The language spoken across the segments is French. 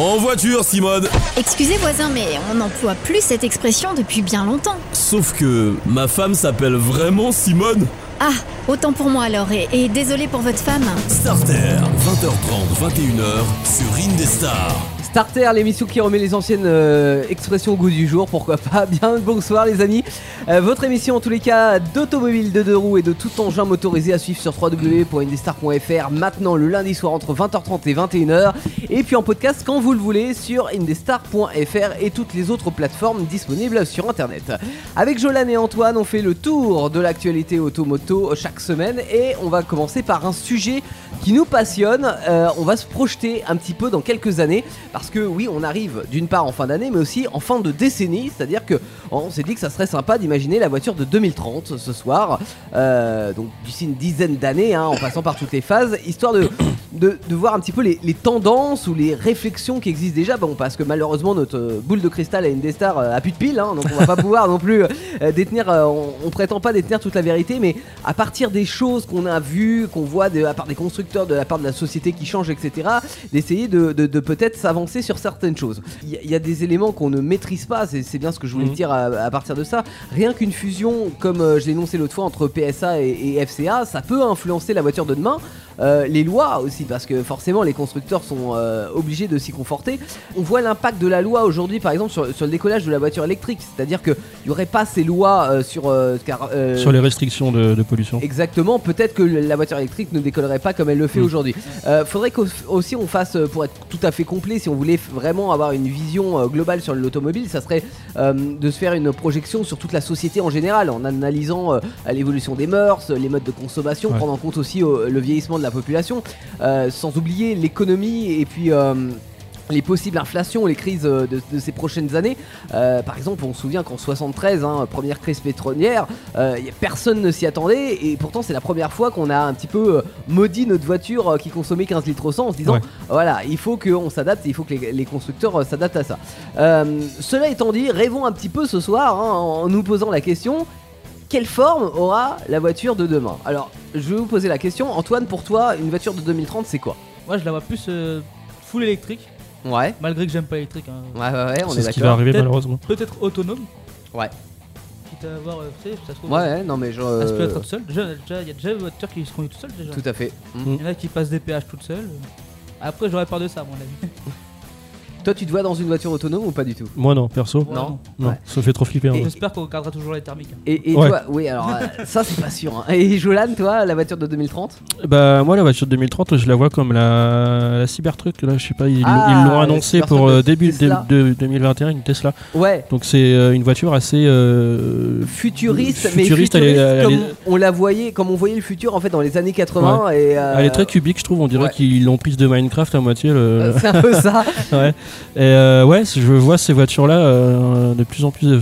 En voiture, Simone Excusez voisin, mais on n'emploie plus cette expression depuis bien longtemps. Sauf que ma femme s'appelle vraiment Simone Ah, autant pour moi alors, et, et désolé pour votre femme. Starter, 20h30, 21h, sur Indestar. Starter, l'émission qui remet les anciennes euh, expressions au goût du jour, pourquoi pas. Bien bonsoir les amis. Euh, votre émission en tous les cas d'automobile de deux roues et de tout engin motorisé à suivre sur www.indestar.fr maintenant le lundi soir entre 20h30 et 21h. Et puis en podcast quand vous le voulez sur indestar.fr et toutes les autres plateformes disponibles sur internet. Avec Jolan et Antoine, on fait le tour de l'actualité automoto chaque semaine et on va commencer par un sujet qui nous passionne. Euh, on va se projeter un petit peu dans quelques années que oui, on arrive d'une part en fin d'année, mais aussi en fin de décennie. C'est-à-dire que on s'est dit que ça serait sympa d'imaginer la voiture de 2030 ce soir, euh, donc d'ici une dizaine d'années, hein, en passant par toutes les phases, histoire de, de, de voir un petit peu les, les tendances ou les réflexions qui existent déjà. Bon, parce que malheureusement notre euh, boule de cristal à Indestar euh, a plus de piles, hein, donc on va pas pouvoir non plus euh, détenir. euh, on, on prétend pas détenir toute la vérité, mais à partir des choses qu'on a vues, qu'on voit de la part des constructeurs, de la part de la société qui change, etc., d'essayer de, de- de peut-être s'avancer sur certaines choses. Il y, a- il y a des éléments qu'on ne maîtrise pas, c'est bien ce que je voulais Mhm. dire à, à partir de ça. Rien qu'une fusion, comme euh, je l'ai énoncé l'autre fois, entre PSA et, et FCA, ça peut influencer la voiture de demain. Euh, les lois aussi, parce que forcément les constructeurs sont euh, obligés de s'y conforter. On voit l'impact de la loi aujourd'hui, par exemple, sur, sur le décollage de la voiture électrique. C'est-à-dire qu'il n'y aurait pas ces lois euh, sur... euh, car, Sur les restrictions de, de pollution. Exactement, peut-être que la voiture électrique ne décollerait pas comme elle le fait Mm. aujourd'hui. Faudrait qu'aussi on fasse, pour être tout à fait complet, si on voulait vraiment avoir une vision globale sur l'automobile, ça serait de se faire une projection sur toute la société en général, en analysant l'évolution des mœurs, les modes de consommation, Ouais. prendre en compte aussi le vieillissement de la population, euh, sans oublier l'économie et puis... euh, les possibles inflations, les crises euh, de, de ces prochaines années. Euh, par exemple, on se souvient qu'en 73, hein, première crise pétrolière, euh, personne ne s'y attendait et pourtant c'est la première fois qu'on a un petit peu euh, maudit notre voiture euh, qui consommait 15 litres au 100 en se disant Ouais. voilà, il faut qu'on s'adapte, il faut que les, les constructeurs euh, s'adaptent à ça. Euh, cela étant dit, rêvons un petit peu ce soir hein, en nous posant la question quelle forme aura la voiture de demain Alors, je vais vous poser la question. Antoine, pour toi, une voiture de 2030, c'est quoi? Moi je la vois plus euh, full électrique, Ouais, malgré que j'aime pas l'électrique. hein. ouais, ouais, ouais, on est, C'est ce qui va arriver Peut-être- malheureusement. Peut-être autonome. Ouais. Quitte à avoir, euh, tu sais, ça se trouve. Ouais, ouais, non mais peut euh, être seule. Déjà, déjà, il y a déjà des voitures qui se conduisent tout seules déjà. Tout à fait. Il y en a qui passent des péages toutes seules. Après, j'aurais peur de ça, à mon avis. Toi, tu te vois dans une voiture autonome ou pas du tout Moi non, perso. Non. Non, Ouais. ça fait trop flipper. hein. J'espère qu'on gardera toujours les thermiques. Et, et Ouais. toi, oui, alors euh, ça c'est pas sûr. hein. Et Jolan, toi, la voiture de 2030 Bah moi la voiture de 2030 je la vois comme la, la Cybertruck là je sais pas ils Ah, l'ont la annoncé Cybertruck pour de euh, début Tesla. de, de 2021 une Tesla Ouais. donc c'est euh, une voiture assez euh, Futuriste, mais Futuriste, futuriste elle est- elle comme est- on la voyait, comme on voyait le futur en fait dans les années 80 et euh, elle est très cubique je trouve on dirait ouais. qu'ils l'ont prise de Minecraft à moitié le... c'est un peu ça. ouais et euh, ouais je vois ces voitures là de plus en plus euh,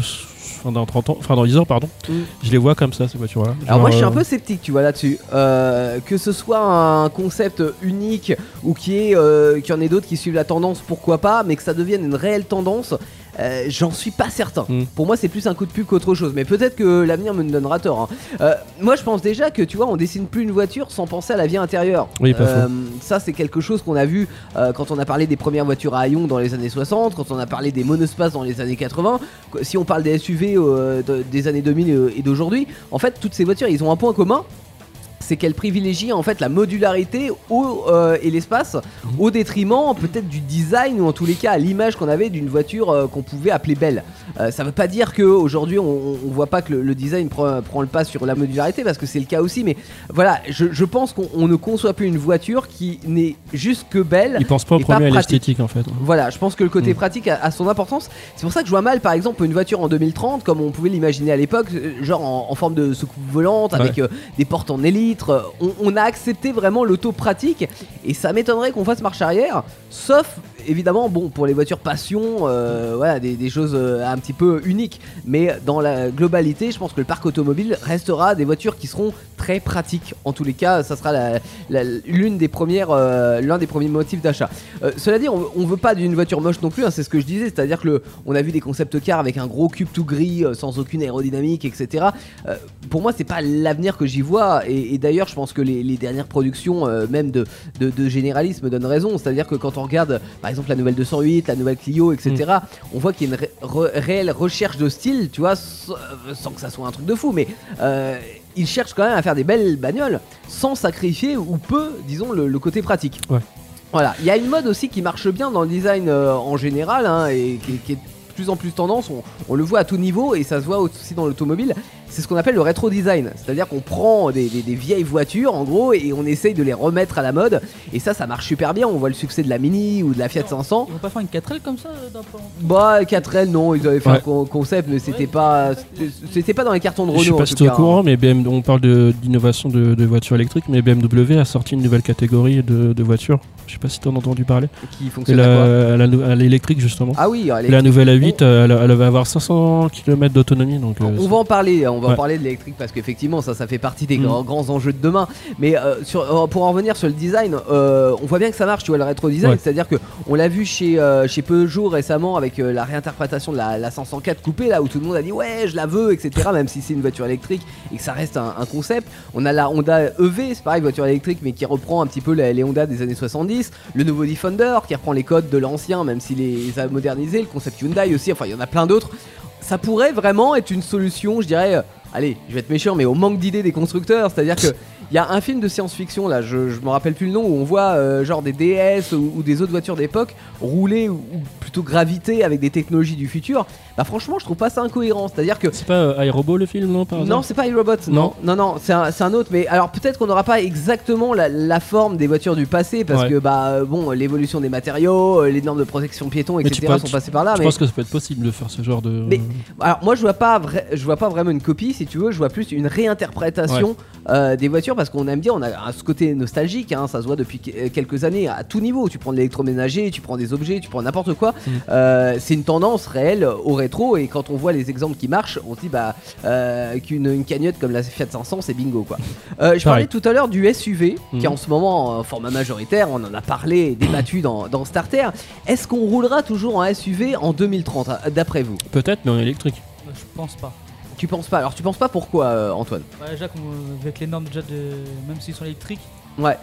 enfin, dans 30 ans enfin dans 10 ans pardon Mm. je les vois comme ça ces voitures là Alors moi je suis un peu sceptique tu vois là-dessus. Euh, que ce soit un concept unique ou qu'il y, euh, qu'il y en ait d'autres qui suivent la tendance, pourquoi pas, mais que ça devienne une réelle tendance, euh, j'en suis pas certain. Mm. Pour moi c'est plus un coup de pub qu'autre chose, mais peut-être que l'avenir me donnera tort. hein. Euh, moi je pense déjà que tu vois on dessine plus une voiture sans penser à la vie intérieure. Oui, pas Euh, ça c'est quelque chose qu'on a vu quand on a parlé des premières voitures à haillons dans les années 60, quand on a parlé des monospaces dans les années 80. Qu- Si on parle des SUV de- des années 2000 euh, et d'aujourd'hui, en fait toutes ces voitures ils ont un point commun c'est qu'elles privilégient en fait la modularité au, euh, et l'espace au détriment peut-être du design ou en tous les cas à l'image qu'on avait d'une voiture euh, qu'on pouvait appeler belle. Euh, ça veut pas dire que aujourd'hui on, on voit pas que le, le design prend, prend le pas sur la modularité parce que c'est le cas aussi, mais voilà, je, je pense qu'on on ne conçoit plus une voiture qui n'est juste que belle. ils pensent pas au premier à l'esthétique en fait Voilà, je pense que le côté Mm. pratique a, a son importance. C'est pour ça que je vois mal, par exemple, une voiture en 2030, comme on pouvait l'imaginer à l'époque, euh, genre en, en forme de soucoupe volante, avec des portes en élytre. On, a accepté vraiment l'auto pratique, et ça m'étonnerait qu'on fasse marche arrière, sauf évidemment, bon, pour les voitures passion, euh, voilà, des, choses euh, un petit peu uniques. Mais dans la globalité, je pense que le parc automobile restera des voitures qui seront très pratiques. En tous les cas, ça sera l'une des premières, euh, l'un des premiers motifs d'achat. Cela dit, on, veut pas d'une voiture moche non plus. hein, c'est ce que je disais, c'est-à-dire que on a vu des concept cars avec un gros cube tout gris, sans aucune aérodynamique, etc. Pour moi, c'est pas l'avenir que j'y vois. Et, et d'ailleurs je pense que les, les dernières productions, euh, même de, de, de généralisme, donnent raison. C'est-à-dire que quand on regarde, par exemple, la nouvelle 208, la nouvelle Clio, etc., Mm. on voit qu'il y a une ré- re- réelle recherche de style, tu vois, sans, que ça soit un truc de fou, mais euh, ils cherchent quand même à faire des belles bagnoles sans sacrifier ou peu, disons, le, le côté pratique. Ouais. Voilà, il y a une mode aussi qui marche bien dans le design euh, en général hein, et qui, qui est plus en plus tendance. On, on le voit à tout niveau et ça se voit aussi dans l'automobile. C'est ce qu'on appelle le rétro design, c'est-à-dire qu'on prend des, des- des vieilles voitures en gros et on essaye de les remettre à la mode. Et ça, ça marche super bien. On voit le succès de la Mini ou de la Fiat 500. Ils vont pas faire une 4L comme ça euh, d'un peu en- Bah 4L non, ils avaient fait un Ouais. concept mais c'était Ouais. pas c'était pas dans les cartons de Je sais Renault. pas en si tout au cas, courant, mais BMW, on parle de- d'innovation de, de voitures électriques, mais BMW a sorti une nouvelle catégorie de, de voitures. Je sais pas si t'en as entendu parler. hein, qui fonctionne à l'électrique justement. Ah oui, La nouvelle A8, euh, elle, elle va avoir 500 km d'autonomie, donc euh, On va en parler, on va en parler de l'électrique parce qu'effectivement ça, ça fait partie des Mm. grands, grands enjeux de demain. Mais euh, sur, euh, pour en revenir sur le design, on voit bien que ça marche, tu vois, le rétro design, Ouais. c'est-à-dire que on l'a vu chez, chez Peugeot récemment avec la réinterprétation de la, la 504 coupée là où tout le monde a dit ouais je la veux, etc. Même si c'est une voiture électrique et que ça reste un, un concept. On a la Honda EV, c'est pareil, voiture électrique mais qui reprend un petit peu la- les Honda des années 70. Le nouveau Defender qui reprend les codes de l'ancien même s'il les a modernisés. Le concept Hyundai aussi, enfin il y en a plein d'autres ça pourrait vraiment être une solution, je dirais. euh, allez, je vais être méchant, mais au manque d'idées des constructeurs. C'est-à-dire que. Il y a un film de science-fiction là, je, je me rappelle plus le nom, où on voit euh, genre des DS ou, ou des autres voitures d'époque rouler ou, ou plutôt graviter avec des technologies du futur. Bah franchement, je trouve pas ça incohérent. C'est-à-dire que c'est pas euh, iRobot le film, non par non, c'est pas iRobot. Non, non, non, c'est un, autre. Mais alors peut-être qu'on n'aura pas exactement la, la forme des voitures du passé parce Ouais. que bah euh, bon, l'évolution des matériaux, les normes de protection piéton, Mais tu etc. sont passées par là. Je mais pense que ça peut être possible de faire ce genre de. Mais- alors moi je vois pas je vois pas vraiment une copie si tu veux, je vois plus une réinterprétation euh, des voitures parce qu'on aime bien, on a ce côté nostalgique, hein, ça se voit depuis que- quelques années à tout niveau. Tu prends de l'électroménager, tu prends des objets, tu prends n'importe quoi. Mm. Euh, c'est une tendance réelle au rétro et quand on voit les exemples qui marchent, on se dit bah euh, qu'une une cagnotte comme la Fiat 500 c'est bingo quoi. Euh, je parlais tout à l'heure du SUV qui est en ce moment en format majoritaire, on en a parlé et débattu dans, dans Starter. Est-ce qu'on roulera toujours en SUV en 2030 euh, d'après vous? Peut-être, mais en électrique. Je pense pas. Tu penses pas Alors tu penses pas pourquoi euh, Antoine? Ouais, déjà, avec les normes déjà de. Même s'ils sont électriques, Ouais,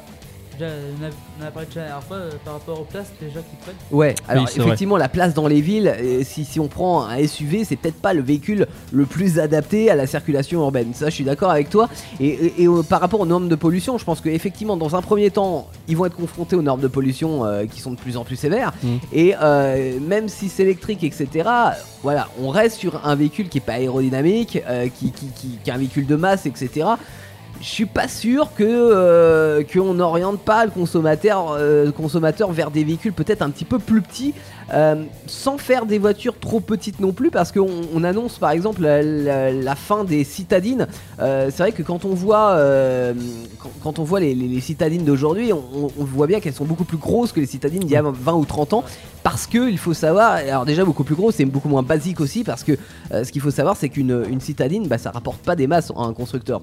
déjà, on a, on a parlé déjà la dernière fois euh, par rapport aux places déjà qu'ils prennent. ouais. Alors vrai. effectivement la place dans les villes, euh, si, si on prend un SUV, c'est peut-être pas le véhicule le plus adapté à la circulation urbaine. Ça, je suis d'accord avec toi. Et, et- et, euh, par rapport aux normes de pollution, je pense qu'effectivement dans un premier temps, ils vont être confrontés aux normes de pollution euh, qui sont de plus en plus sévères. Mhm. Et euh, même si c'est électrique, etc. Voilà, on reste sur un véhicule qui est pas aérodynamique, euh, qui, qui, qui- qui est un véhicule de masse, etc. Je suis pas sûr que euh, qu'on n'oriente pas le consommateur, euh, le consommateur vers des véhicules peut-être un petit peu plus petits, euh, sans faire des voitures trop petites non plus, parce qu'on on annonce par exemple la, fin des citadines. C'est vrai que quand on voit les, citadines d'aujourd'hui, on voit bien qu'elles sont beaucoup plus grosses que les citadines d'il y a 20 ou 30 ans, parce que il faut savoir, alors déjà beaucoup plus gros, c'est beaucoup moins basique aussi, parce que euh, ce qu'il faut savoir, c'est qu'une une citadine, bah, ça rapporte pas des masses à un constructeur.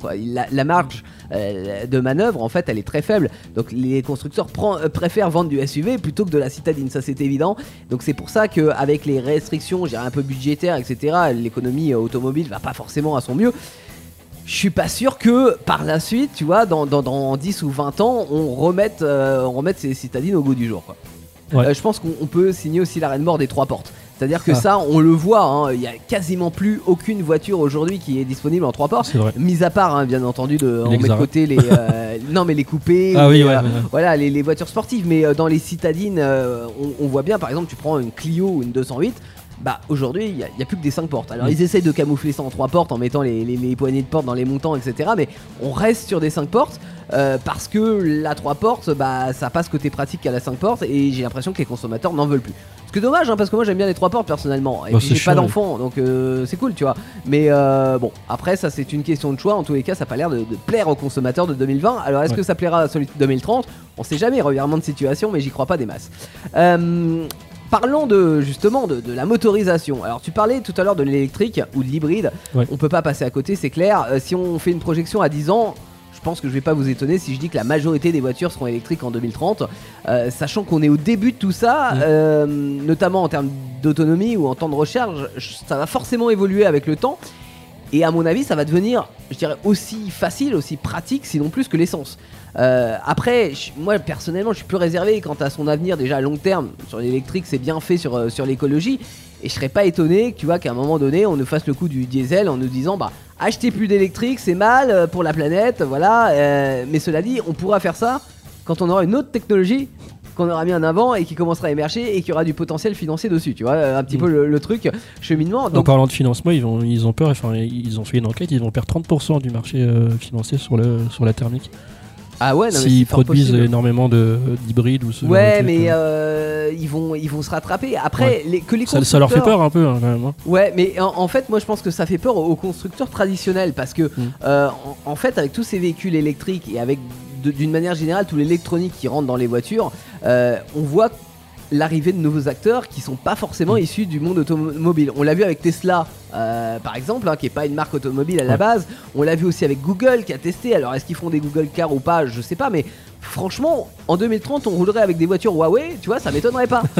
La, marge euh, de manœuvre, en fait, elle est très faible. Donc les constructeurs euh, préfèrent vendre du SUV plutôt que de la citadine, ça c'est évident. Donc c'est pour ça qu'avec les restrictions, dirais un peu budgétaires, etc., l'économie automobile va pas forcément à son mieux. Je suis pas sûr que par la suite, tu vois, dans, dans, dans 10 ou 20 ans, on remette, on remette ces citadines au goût du jour. Ouais. Euh, je pense qu'on on peut signer aussi l'arrêt de mort des trois portes. C'est-à-dire que Ah. ça, on le voit, hein, il y a quasiment plus aucune voiture aujourd'hui qui est disponible en trois portes. Mis à part, hein, bien entendu, de, on met de côté les, euh, non mais les coupés, Ah ou oui, ouais. euh, ouais, voilà les, les voitures sportives. Mais euh, dans les citadines, on, on voit bien, par exemple, tu prends une Clio ou une 208. Bah aujourd'hui il n'y a, plus que des 5 portes. Alors Mm. ils essayent de camoufler ça en 3 portes en mettant les, les- les poignées de porte dans les montants etc. Mais on reste sur des 5 portes euh, parce que la 3 portes bah ça passe côté pratique qu'à la 5 portes et j'ai l'impression que les consommateurs n'en veulent plus. Ce qui est dommage hein, parce que moi j'aime bien les 3 portes personnellement et Bah, j'ai pas d'enfant donc euh, c'est cool tu vois. Mais euh, bon après ça c'est une question de choix en tous les cas ça n'a pas l'air de, de plaire aux consommateurs de 2020. Alors est-ce Ouais. que ça plaira à celui de 2030 On sait jamais revirement de situation mais j'y crois pas des masses. Euh, Parlons de justement de, de la motorisation. Alors tu parlais tout à l'heure de l'électrique ou de l'hybride. Ouais. On peut pas passer à côté, c'est clair. Euh, si on fait une projection à 10 ans, pense que je vais pas vous étonner si je dis que la majorité des voitures seront électriques en 2030, Euh, sachant qu'on est au début de tout ça, Mm. euh, notamment en termes d'autonomie ou en temps de recharge, je- ça va forcément évoluer avec le temps. Et à mon avis, ça va devenir, je dirais, aussi facile, aussi pratique, sinon plus que l'essence. Euh, après, je- moi personnellement, je suis plus réservé quant à son avenir déjà à long terme. Sur l'électrique, c'est bien fait sur, euh, sur l'écologie. Et je serais pas étonné, tu vois, qu'à un moment donné, on nous fasse le coup du diesel en nous disant, bah, achetez plus d'électrique, c'est mal euh, pour la planète, voilà. euh, mais cela dit, on pourra faire ça quand on aura une autre technologie qu'on aura mis en avant et qui commencera à émerger et qui aura du potentiel financier dessus, tu vois, euh, un petit Mm. peu le, le truc cheminement. En Donc, parlant de financement, ils, vont, ils ont peur, enfin ils ont fait une enquête, ils vont perdre 30% du marché euh, financier sur, le, sur la thermique. Ah ouais, S'ils produisent possible. énormément de- d'hybrides ou ce genre de Ouais, mais euh. euh, ils vont ils vont se rattraper. Après, les, que les ça, ça leur fait constructeurs- peur un peu hein, quand même. hein. Ouais, mais en, en fait, moi je pense que ça fait peur aux, constructeurs traditionnels parce que, euh, en, en fait, avec tous ces véhicules électriques et avec d'une manière générale tout l'électronique qui rentre dans les voitures, euh, on voit l'arrivée de nouveaux acteurs qui sont pas forcément issus du monde automobile. On l'a vu avec Tesla, euh, par exemple, hein, qui est pas une marque automobile à la base. On l'a vu aussi avec Google qui a testé. Alors, est-ce qu'ils font des Google Cars ou pas? Je sais pas, mais franchement, en 2030, on roulerait avec des voitures Huawei, tu vois, ça m'étonnerait pas.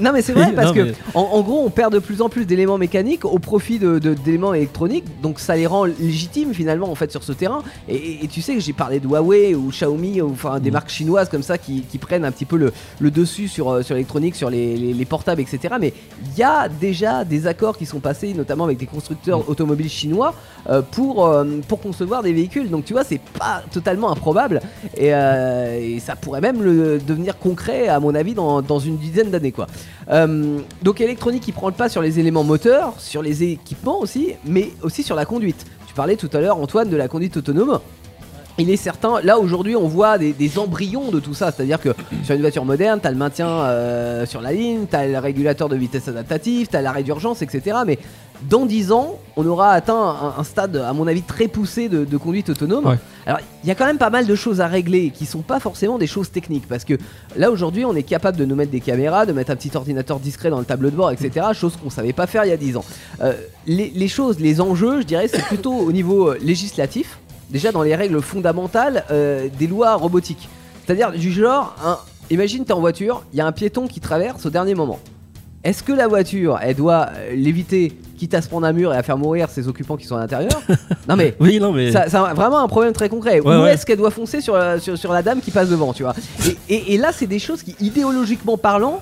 Non, mais c'est vrai parce que mais- en, en gros, on perd de plus en plus d'éléments mécaniques au profit de- de- d'éléments électroniques, donc ça les rend légitimes finalement en fait sur ce terrain. Et, tu sais que j'ai parlé de Huawei ou Xiaomi, ou enfin des Mm. marques chinoises comme ça qui, qui prennent un petit peu le, le dessus sur, euh, sur l'électronique, sur les, les- les portables, etc. Mais il y a déjà des accords qui sont passés, notamment avec des constructeurs Mm. automobiles chinois, euh, pour, euh, pour concevoir des véhicules. Donc tu vois, c'est pas totalement improbable et, euh, et ça pourrait même le, devenir concret, à mon avis, dans, dans une dizaine d'années quoi. Euh, donc électronique qui prend le pas sur les éléments moteurs, sur les équipements aussi, mais aussi sur la conduite. Tu parlais tout à l'heure Antoine de la conduite autonome. Il est certain, là aujourd'hui on voit des, des embryons de tout ça, c'est-à-dire que sur une voiture moderne, t'as le maintien euh, sur la ligne, t'as le régulateur de vitesse adaptatif, t'as l'arrêt d'urgence, etc. Mais dans 10 ans, on aura atteint un, un stade, à mon avis, très poussé de, de conduite autonome. Ouais. Alors il y a quand même pas mal de choses à régler qui sont pas forcément des choses techniques, parce que là aujourd'hui on est capable de nous mettre des caméras, de mettre un petit ordinateur discret dans le tableau de bord, etc. Chose qu'on savait pas faire il y a 10 ans. Euh, les, les choses, les enjeux, je dirais, c'est plutôt au niveau euh, législatif, déjà dans les règles fondamentales euh, des lois robotiques. C'est-à-dire du genre, un- imagine t'es en voiture, il y a un piéton qui traverse au dernier moment. Est-ce que la voiture, elle doit l'éviter, quitte à se prendre un mur et à faire mourir ses occupants qui sont à l'intérieur Non mais Oui, non, mais. ça, c'est un- vraiment un problème très concret. Ouais, Où ouais. est-ce qu'elle doit foncer sur, la- sur, sur la dame qui passe devant, tu vois? Et, et- et là, c'est des choses qui, idéologiquement parlant,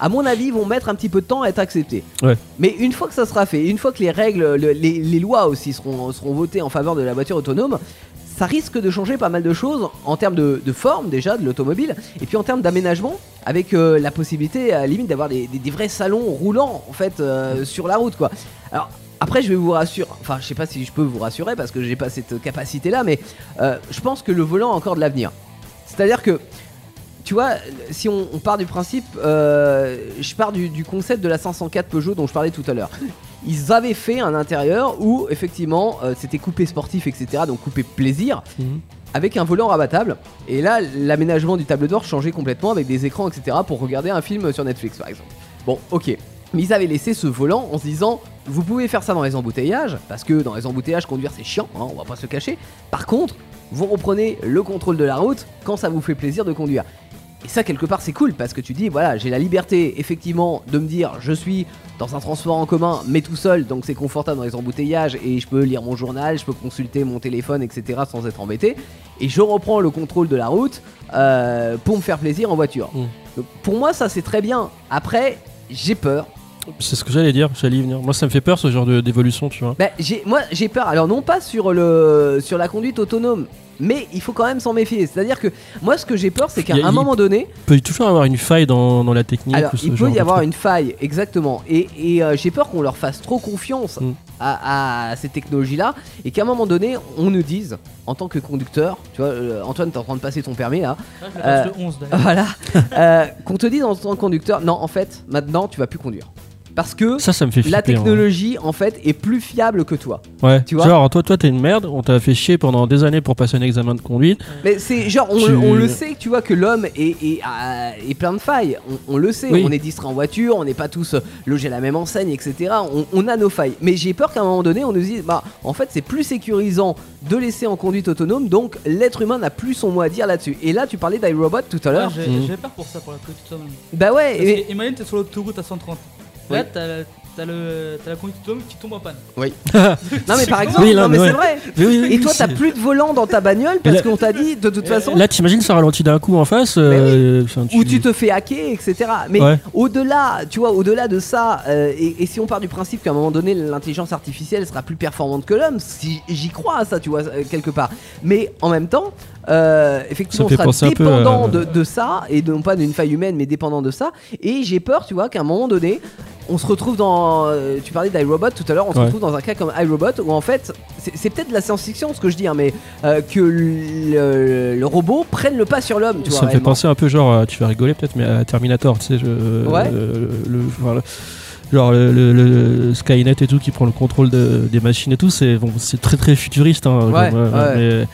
à mon avis, vont mettre un petit peu de temps à être acceptées. Ouais. Mais une fois que ça sera fait, une fois que les règles, le- les, les lois aussi seront, seront votées en faveur de la voiture autonome, ça risque de changer pas mal de choses en termes de, forme déjà de l'automobile et puis en termes d'aménagement avec euh, la possibilité à la limite d'avoir des, vrais salons roulants en fait euh, sur la route quoi. Alors après je vais vous rassurer, enfin je sais pas si je peux vous rassurer parce que j'ai pas cette capacité là mais euh, je pense que le volant a encore de l'avenir. C'est-à-dire que tu vois, si on, part du principe, je pars du concept de la 504 Peugeot dont je parlais tout à l'heure. Ils avaient fait un intérieur où effectivement euh, c'était coupé sportif, etc. Donc coupé plaisir, Mhm. avec un volant rabattable. Et là, l'aménagement du tableau d'or changeait complètement avec des écrans, etc. pour regarder un film sur Netflix par exemple. Bon, ok. Mais ils avaient laissé ce volant en se disant vous pouvez faire ça dans les embouteillages, parce que dans les embouteillages, conduire c'est chiant, hein, on va pas se cacher. Par contre, vous reprenez le contrôle de la route quand ça vous fait plaisir de conduire. Et ça, quelque part, c'est cool parce que tu dis, voilà, j'ai la liberté, effectivement, de me dire, je suis dans un transport en commun, mais tout seul, donc c'est confortable dans les embouteillages et je peux lire mon journal, je peux consulter mon téléphone, etc., sans être embêté. Et je reprends le contrôle de la route euh, pour me faire plaisir en voiture. Mm. Donc, pour moi, ça, c'est très bien. Après, j'ai peur. C'est ce que j'allais dire, j'allais y venir. Moi, ça me fait peur ce genre de- d'évolution, tu vois. Bah, j'ai, moi, j'ai peur. Alors, non pas sur, le, sur la conduite autonome, mais il faut quand même s'en méfier. C'est-à-dire que moi, ce que j'ai peur, c'est qu'à un il- moment donné, Il peut toujours avoir une faille dans, dans la technique. Alors, ou ce il peut y avoir truc. une faille, exactement. Et, et, euh, j'ai peur qu'on leur fasse trop confiance Mm. à, à ces technologies-là et qu'à un moment donné, on nous dise, en tant que conducteur, tu vois, euh, Antoine, t'es en train de passer ton permis là, Là, je Euh, passe le 11 d'ailleurs. voilà, euh, qu'on te dise en tant que conducteur, non, en fait, maintenant, tu vas plus conduire. Parce que Ça, ça me fait flipper. la hein. technologie, en fait, est plus fiable que toi. Ouais. tu vois Genre, toi, toi, t'es une merde. On t'a fait chier pendant des années pour passer un examen de conduite. Mais c'est genre, on, Tu- on le sait, tu vois, que l'homme est, est, euh, est plein de failles. On, on le sait, Oui. on est distrait en voiture, on n'est pas tous euh, logés à la même enseigne, etc. On, on a nos failles. Mais j'ai peur qu'à un moment donné, on nous dise, bah, en fait, c'est plus sécurisant de laisser en conduite autonome, donc l'être humain n'a plus son mot à dire là-dessus. Et là, tu parlais d'iRobot tout à Ouais, l'heure. j'ai Mhm. j'ai peur pour ça, pour la ça même. Bah ouais, et- que imagine, t'es sur l'autoroute à 130. Là, Oui. t'as t'as le t'as la conduite qui tombe en panne. Non mais par exemple, Oui, là, non, mais c'est vrai. Oui, oui, oui, Et toi, t'as plus de volant dans ta bagnole parce là- qu'on t'a dit de toute façon. Là, t'imagines, ça ralentit d'un coup en face. euh, enfin, Où tu te fais hacker, etc. Mais Ouais. au-delà, tu vois, au-delà de ça, euh, et, et si on part du principe qu'à un moment donné, l'intelligence artificielle sera plus performante que l'homme, si j'y crois à ça, tu vois, euh, quelque part. Mais en même temps, euh, effectivement, on sera penser un peu dépendant à- de, de ça, et non pas d'une faille humaine, mais dépendant de ça. Et j'ai peur, tu vois, qu'à un moment donné, on se retrouve dans. euh, tu parlais d'iRobot tout à l'heure, on se Ouais. retrouve dans un cas comme iRobot où en fait, c'est peut-être de la science-fiction ce que je dis, hein, mais euh, que le, le robot prenne le pas sur l'homme, vois. Ça me fait penser un peu, genre, à- tu vas rigoler peut-être, mais à Terminator, tu sais. Je, Ouais. le, genre le, le- le Skynet et tout qui prend le contrôle de- des machines et tout, c'est bon, c'est très très futuriste. Hein, Ouais, comme, ouais. mais-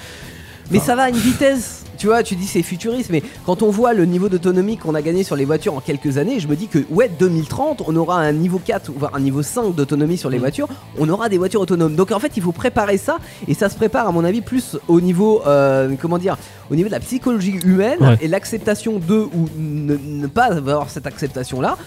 Mais ça va à une vitesse. Tu vois, tu dis c'est futuriste, mais quand on voit le niveau d'autonomie qu'on a gagné sur les voitures en quelques années, je me dis que ouais, 2030, on aura un niveau 4 voire un niveau 5 d'autonomie sur les Mm. voitures, on aura des voitures autonomes. Donc en fait, il faut préparer ça et ça se prépare à mon avis plus au niveau euh, comment dire, au niveau de la psychologie humaine Ouais. et l'acceptation de ou ne, ne pas avoir cette acceptation là,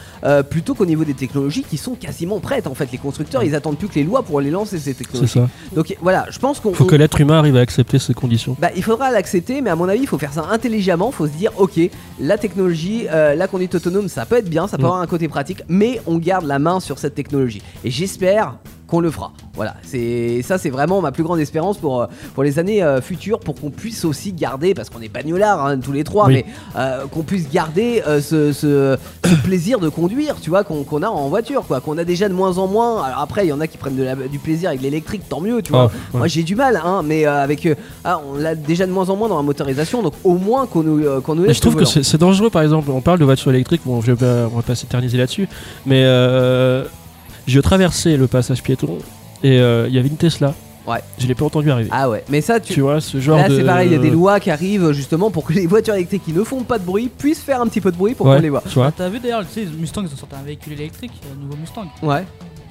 plutôt qu'au niveau des technologies qui sont quasiment prêtes en fait. Les constructeurs, ils attendent plus que les lois pour les lancer ces C'est technologies. ça. Donc voilà, je pense qu'on Faut on- que l'être humain arrive à accepter ces conditions. bah, il faudra l'accepter, mais à mon avis, il faut faire ça intelligemment. Il faut se dire, ok, la technologie, euh, la conduite autonome, ça peut être bien, ça peut Mm. avoir un côté pratique, mais on garde la main sur cette technologie. Et j'espère qu'on le fera. Voilà, c'est ça, c'est vraiment ma plus grande espérance pour, euh, pour les années euh, futures, pour qu'on puisse aussi garder, parce qu'on est bagnolards hein, tous les trois, Oui. mais euh, qu'on puisse garder euh, ce, ce- ce plaisir de conduire, tu vois, qu'on a en voiture, quoi, qu'on a déjà de moins en moins. Alors après, il y en a qui prennent de la- du plaisir avec l'électrique, tant mieux, tu vois. Ah, ouais. Moi j'ai du mal, hein, mais avec. ah, on l'a déjà de moins en moins dans la motorisation, donc au moins qu'on nous, qu'on nous Mais je trouve que c'est dangereux, par exemple. On parle de voitures électriques, bon, je vais pas, on va pas s'éterniser là-dessus, mais euh, j'ai traversé le passage piéton et euh, il y avait une Tesla. Ouais. Je l'ai pas entendu arriver. Ah ouais, mais ça, tu. Tu vois, ce genre Là, de. c'est pareil, il y a des lois qui arrivent justement pour que les voitures électriques qui ne font pas de bruit puissent faire un petit peu de bruit pour Ouais, qu'on les voit. Tu vois T'as vu d'ailleurs, tu sais, Mustang ils ont sorti un véhicule électrique, un nouveau Mustang. Ouais,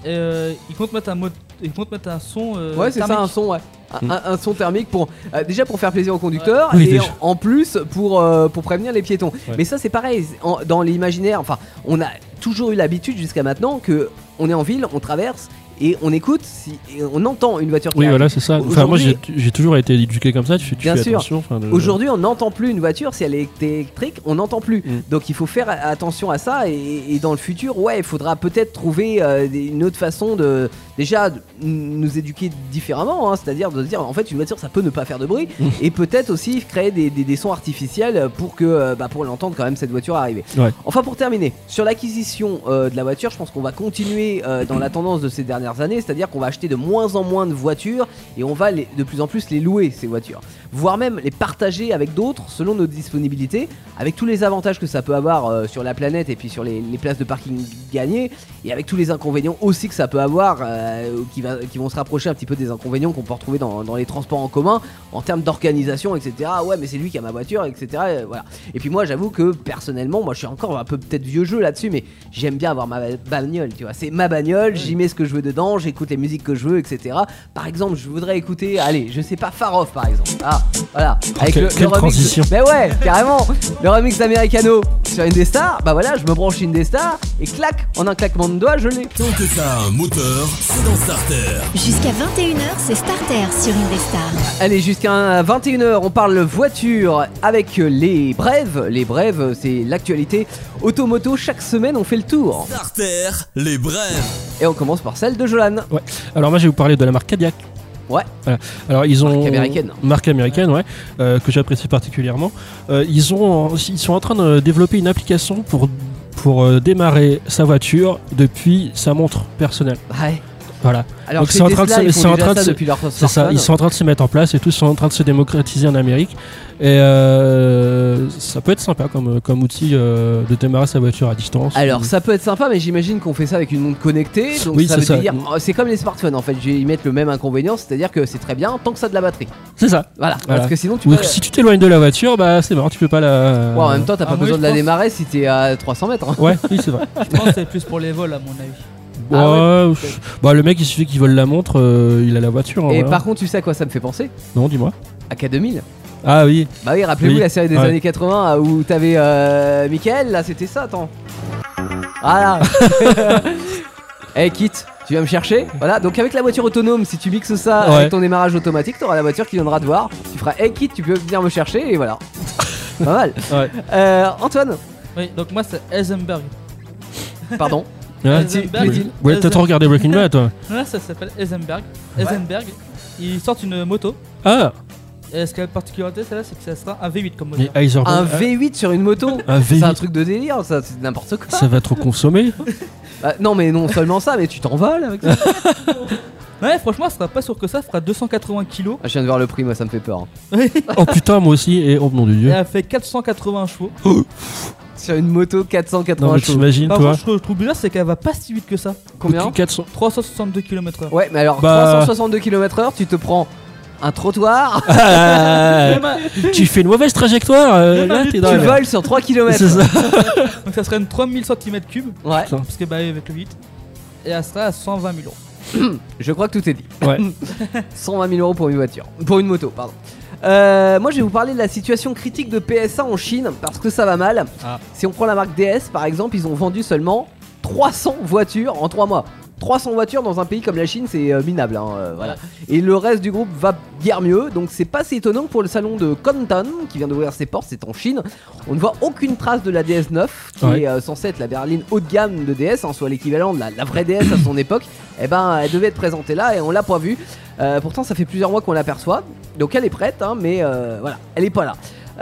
euh, ils comptent mettre un mode, ils comptent mettre un son. euh, ouais, c'est ça, un son, ouais. Un, Mm. un- un son thermique pour euh, déjà pour faire plaisir aux conducteurs Oui, et en, en plus pour euh, pour prévenir les piétons. Ouais. Mais ça c'est pareil en- dans l'imaginaire. Enfin, on a toujours eu l'habitude jusqu'à maintenant que on est en ville, on traverse et on écoute si et on entend une voiture qui Oui, arrive. voilà, c'est ça. Enfin, moi, j'ai toujours été éduqué comme ça. Tu, Bien fais sûr. attention. de- Aujourd'hui, on n'entend plus une voiture si elle est électrique, on n'entend plus. Mm. Donc il faut faire attention à ça et, et dans le futur, ouais, il faudra peut-être trouver euh, une autre façon de déjà nous éduquer différemment, hein, c'est-à-dire de se dire en fait une voiture ça peut ne pas faire de bruit Mm. et peut-être aussi créer des, des- des sons artificiels pour que euh, bah, pour l'entendre quand même cette voiture arriver. Ouais. Enfin pour terminer, sur l'acquisition euh, de la voiture, je pense qu'on va continuer dans la tendance de ces dernières années, c'est-à-dire qu'on va acheter de moins en moins de voitures et on va les- de plus en plus les louer ces voitures, voire même les partager avec d'autres selon nos disponibilités, avec tous les avantages que ça peut avoir euh, sur la planète et puis sur les, les places de parking gagnées et avec tous les inconvénients aussi que ça peut avoir, euh, qui, va- qui vont se rapprocher un petit peu des inconvénients qu'on peut retrouver dans, dans les transports en commun en termes d'organisation, etc. Ah ouais, mais c'est lui qui a ma voiture, etc. euh, voilà. Et puis moi, j'avoue que personnellement, moi, je suis encore un peu peut-être vieux jeu là-dessus, mais j'aime bien avoir ma bagnole, tu vois. C'est ma bagnole, j'y mets ce que je veux dedans, j'écoute les musiques que je veux, etc. Par exemple, je voudrais écouter, allez, je sais pas, Farof par exemple. Ah, voilà. Avec quelle- le, quelle le remix. transition. Mais ouais, carrément. Le remix d'Americano sur Indestar, bah voilà, je me branche Indestar et clac, en un claquement de doigts, je l'ai. Tant que t'as un moteur, c'est dans Starter. Jusqu'à 21h, c'est Starter sur Indestar. Allez, jusqu'à 21h, on parle voiture avec les brèves. Les brèves, c'est l'actualité automoto. Chaque semaine, on fait le tour. Starter, les brèves. Et on commence par celle de Jolan. Alors, moi, je vais vous parler de la marque Cadillac. Ouais. Voilà. Alors, ils ont. Marque américaine. Marque américaine, ouais. euh, que j'apprécie particulièrement. Euh, ils, ont, ils sont en train de développer une application pour, pour euh, démarrer sa voiture depuis sa montre personnelle. Ouais. Voilà. Alors Donc c'est en train de se- ils c'est en train de ça se- depuis leur C'est ça, smartphone. ils sont en train de se mettre en place et tous sont en train de se démocratiser en Amérique. Et euh, ça peut être sympa comme, comme outil euh, de démarrer sa voiture à distance. Alors ça peut être sympa, mais j'imagine qu'on fait ça avec une montre connectée. Donc Oui, ça c'est veut ça. dire, oh, c'est comme les smartphones en fait. Je vais y mettre le même inconvénient, c'est-à-dire que c'est très bien tant que ça a de la batterie. c'est ça. Voilà. Voilà. Parce que sinon tu Ou peux. si tu t'éloignes de la voiture, bah c'est mort, tu peux pas la. Ouais, en même temps, t'as Ah, pas besoin de la pense- démarrer si t'es à 300 mètres. hein. Ouais, oui, c'est vrai. Je pense que c'est plus pour les vols à mon avis. Ah ouais, Ouais, bah, le mec, il suffit qu'il vole la montre, euh, il a la voiture. Et voilà. par contre, tu sais à quoi ça me fait penser? Non, dis-moi. À K2000. Ah oui, Bah oui, rappelez-vous Oui. la série des Ouais. années 80 où t'avais euh, Michael, là c'était ça, attends. Voilà. Eh Kit, tu viens me chercher? Voilà, donc avec la voiture autonome, si tu mixes ça Ouais. avec ton démarrage automatique, t'auras la voiture qui viendra te voir. Tu feras Hey Kit, tu peux venir me chercher et voilà. Pas mal. Ouais. Euh, Antoine, Oui, donc moi c'est Heisenberg. pardon? Ouais, Heisenberg. Plaît-il Ouais, t'as trop regardé Breaking Bad, toi Non, là ça s'appelle Heisenberg. Heisenberg, ils sortent une moto. Ah Et ce qui a la particularité, celle-là, c'est que ça sera un V8 comme Mais moteur. Heiser- Un V8 sur une moto Un C'est un V8, truc de délire, ça, c'est n'importe quoi. ça va trop consommer Bah, non, mais non seulement ça, mais tu t'envoles avec ça. Ouais, franchement, ça sera pas sûr que ça, ça fera 280 kilos. Ah, je viens de voir le prix, moi ça me fait peur. Oh putain, moi aussi, et oh nom de Et dieu. elle fait 480 chevaux. Sur une moto 480 Non, mais chevaux. t'imagines, Par toi contre, ce que je trouve bizarre, c'est qu'elle va pas si vite que ça. Combien 400. 362 km/h. Ouais, mais alors Bah- 362 km/h, tu te prends un trottoir, Ah, Même un- tu fais une mauvaise trajectoire, euh, là t'es dans tu la voles sur 3 km. C'est ça. Donc ça serait une 3000 cm3, Ouais, parce que bah avec le 8. Et elle sera à 120 000 euros. je crois que tout est dit. Ouais. 120 000 euros pour une voiture. Pour une moto, pardon. Euh, moi je vais vous parler de la situation critique de PSA en Chine parce que ça va mal. Ah. Si on prend la marque DS par exemple, ils ont vendu seulement 300 voitures en 3 mois. 300 voitures dans un pays comme la Chine, c'est euh, minable. hein, euh, voilà. Et le reste du groupe va guère mieux, donc c'est pas si étonnant que pour le salon de Canton qui vient d'ouvrir ses portes, c'est en Chine. On ne voit aucune trace de la DS9 qui Ouais. est euh, censée être la berline haut de gamme de DS, hein, soit l'équivalent de la, la vraie DS à son époque. Et ben, elle devait être présentée là et on l'a pas vue. Euh, pourtant, ça fait plusieurs mois qu'on l'aperçoit, donc elle est prête, hein, mais euh, voilà, elle est pas là.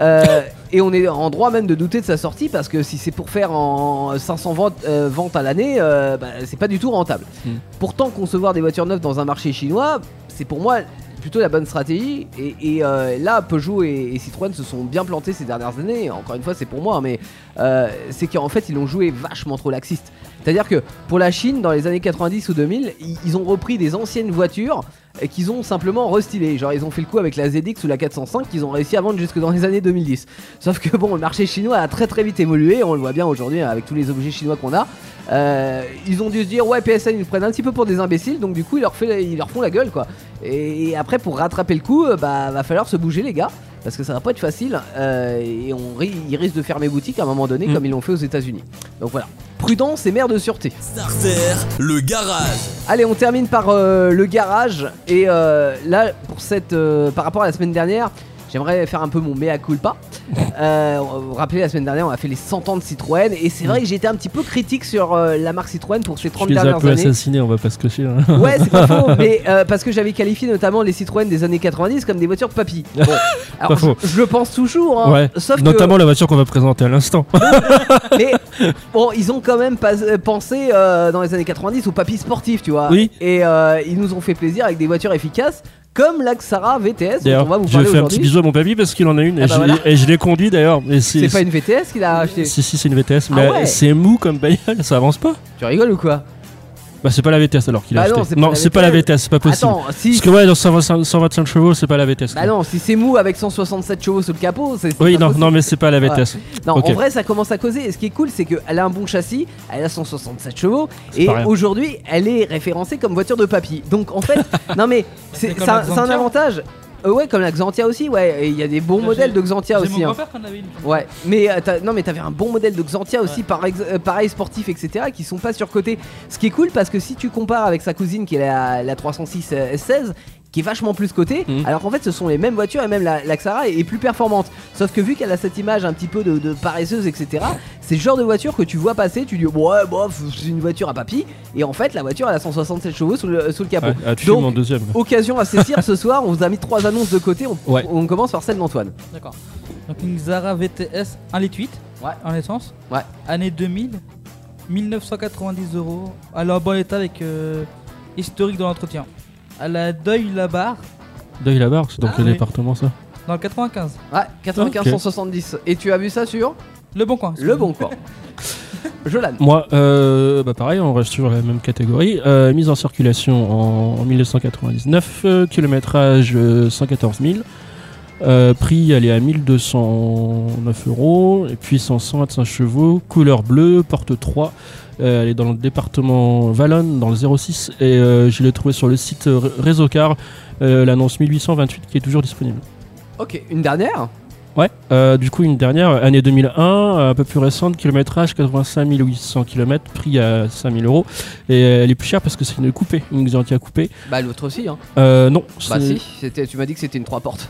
Euh, et on est en droit même de douter de sa sortie parce que si c'est pour faire en 500 ventes, euh, ventes à l'année, euh, bah, c'est pas du tout rentable. Mm. Pourtant, concevoir des voitures neuves dans un marché chinois, c'est pour moi plutôt la bonne stratégie. Et, et, euh, là, Peugeot et, et Citroën se sont bien plantés ces dernières années. Encore une fois, c'est pour moi, mais euh, c'est qu'en fait, ils ont joué vachement trop laxiste. C'est-à-dire que pour la Chine, dans les années 90 ou 2000, ils, ils ont repris des anciennes voitures et qu'ils ont simplement restylé. Genre, ils ont fait le coup avec la ZX ou la 405 qu'ils ont réussi à vendre jusque dans les années 2010. Sauf que bon, le marché chinois a très très vite évolué. On le voit bien aujourd'hui avec tous les objets chinois qu'on a. Euh, ils ont dû se dire ouais PSA ils nous prennent un petit peu pour des imbéciles donc du coup ils leur, fait, ils leur font la gueule quoi et, après pour rattraper le coup euh, bah va falloir se bouger les gars parce que ça va pas être facile euh, et on ri- ils risquent de fermer boutique à un moment donné Mm. comme ils l'ont fait aux états unis donc voilà prudence et mère de sûreté Starter, le garage. Allez, on termine par euh, le garage. Et euh, là, pour cette, euh, par rapport à la semaine dernière, j'aimerais faire un peu mon mea culpa. Euh, vous vous rappelez, la semaine dernière, on a fait les 100 ans de Citroën. Et c'est vrai que été un petit peu critique sur euh, la marque Citroën pour ces 30 Tu les as un dernières peu années. assassinés, on va pas se cacher. hein. Ouais, c'est pas faux, mais euh, parce que j'avais qualifié notamment les Citroën des années 90 comme des voitures papy. Bon, alors faux. Je, je le pense toujours, hein, Ouais, sauf que Notamment la voiture qu'on va présenter à l'instant. Mais bon, ils ont quand même pas- euh, pensé euh, dans les années 90 au papy sportif, tu vois. Oui. Et euh, ils nous ont fait plaisir avec des voitures efficaces comme la Xara VTS dont on D'ailleurs, va vous je fais un petit bisou à mon papy parce qu'il en a une et, Ah bah je, voilà. et je l'ai conduit d'ailleurs. C'est pas une VTS qu'il a acheté. Si, si, c'est une VTS, Ah mais ouais. c'est mou comme bagnole, ça avance pas. Tu rigoles ou quoi? Bah, c'est pas la VTS alors qu'il a Bah acheté. non, c'est pas la c'est pas la VTS. C'est pas possible. Attends, si. Parce que ouais, dans 125, 125 chevaux, c'est pas la VTS. Bah quoi. non, si c'est mou avec 167 chevaux sous le capot, c'est. Oui, non, non, mais c'est pas la VTS. Non, en vrai, ça commence à causer. Et ce qui est cool, c'est qu'elle a un bon châssis, elle a 167 chevaux, et aujourd'hui, elle est référencée comme voiture de papy. Donc en fait, non mais c'est un, avantage. Euh, ouais, comme la Xantia aussi, ouais. Il y a des bons modèles de Xantia aussi. mon hein. en avait une. Ouais, mais euh, non, mais t'avais un bon modèle de Xantia aussi, Ouais. pareil, euh, pareil sportif, etc., qui sont pas surcotés. Ce qui est cool parce que si tu compares avec sa cousine qui est la, la 306 euh, S16, qui est vachement plus cotée, Mhm. alors qu'en fait ce sont les mêmes voitures et même la, la Xara est, est plus performante. Sauf que vu qu'elle a cette image un petit peu de, de paresseuse, etc., c'est le genre de voiture que tu vois passer, tu dis ouais, bof, c'est une voiture à papy, et en fait la voiture elle a 167 chevaux sous le, sous le capot. Ah, tu Donc, deuxième. Occasion à saisir ce soir, on vous a mis trois annonces de côté, on, Ouais. on commence par celle d'Antoine. D'accord. Donc une Zara VTS 1 litre 8 Ouais. en essence. Ouais. Année 2000. 1990 euros. Elle est en bon état avec euh, historique de l'entretien. Deuil la barre Deuil la barre, c'est dans Ah, quel oui. département ça? Dans le 95. Ouais, 95 Ok. 170. Et tu as vu ça sur? Le bon coin. Le bon coin. Jolan. Moi, euh, bah pareil, on reste sur la même catégorie. Euh, mise en circulation en, en 1999, euh, kilométrage euh, 114 000. Euh, prix, elle est à 1209 euros. Et puissance 125 chevaux, couleur bleue, porte 3. Euh, elle est dans le département Valonne, dans le 06. Et euh, je l'ai trouvé sur le site euh, Réseau Car, l'annonce 1828 qui est toujours disponible. Ok, une dernière? Ouais, euh, du coup, une dernière, année 2001, un peu plus récente, kilométrage 85 800 km, prix à 5000 euros. Et elle est plus chère parce que c'est une coupée, une Xantia coupée. Bah l'autre aussi hein. Euh, non. Bah si, c'était- tu m'as dit que c'était une 3 portes.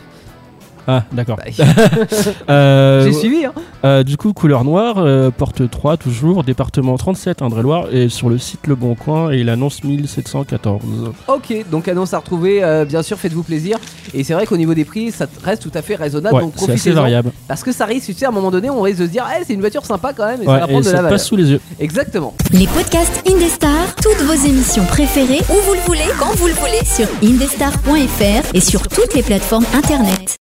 Ah, d'accord. Bah, Euh, J'ai suivi hein. euh, du coup, couleur noire, euh, porte 3 toujours, département 37, Indre-et-Loire, et sur le site Le Bon Coin, et il annonce 1714. Ok, donc annonce à retrouver, euh, bien sûr faites-vous plaisir. Et c'est vrai qu'au niveau des prix, ça reste tout à fait raisonnable, ouais, donc c'est assez profitez-en. variable. Parce que ça risque, tu sais, à un moment donné, on risque de se dire, eh, c'est une voiture sympa quand même, et ça va et prendre de ça la passe sous les yeux. Exactement. Les podcasts Indestar, toutes vos émissions préférées, où vous le voulez, quand vous le voulez, sur indestar.fr et sur toutes les plateformes internet.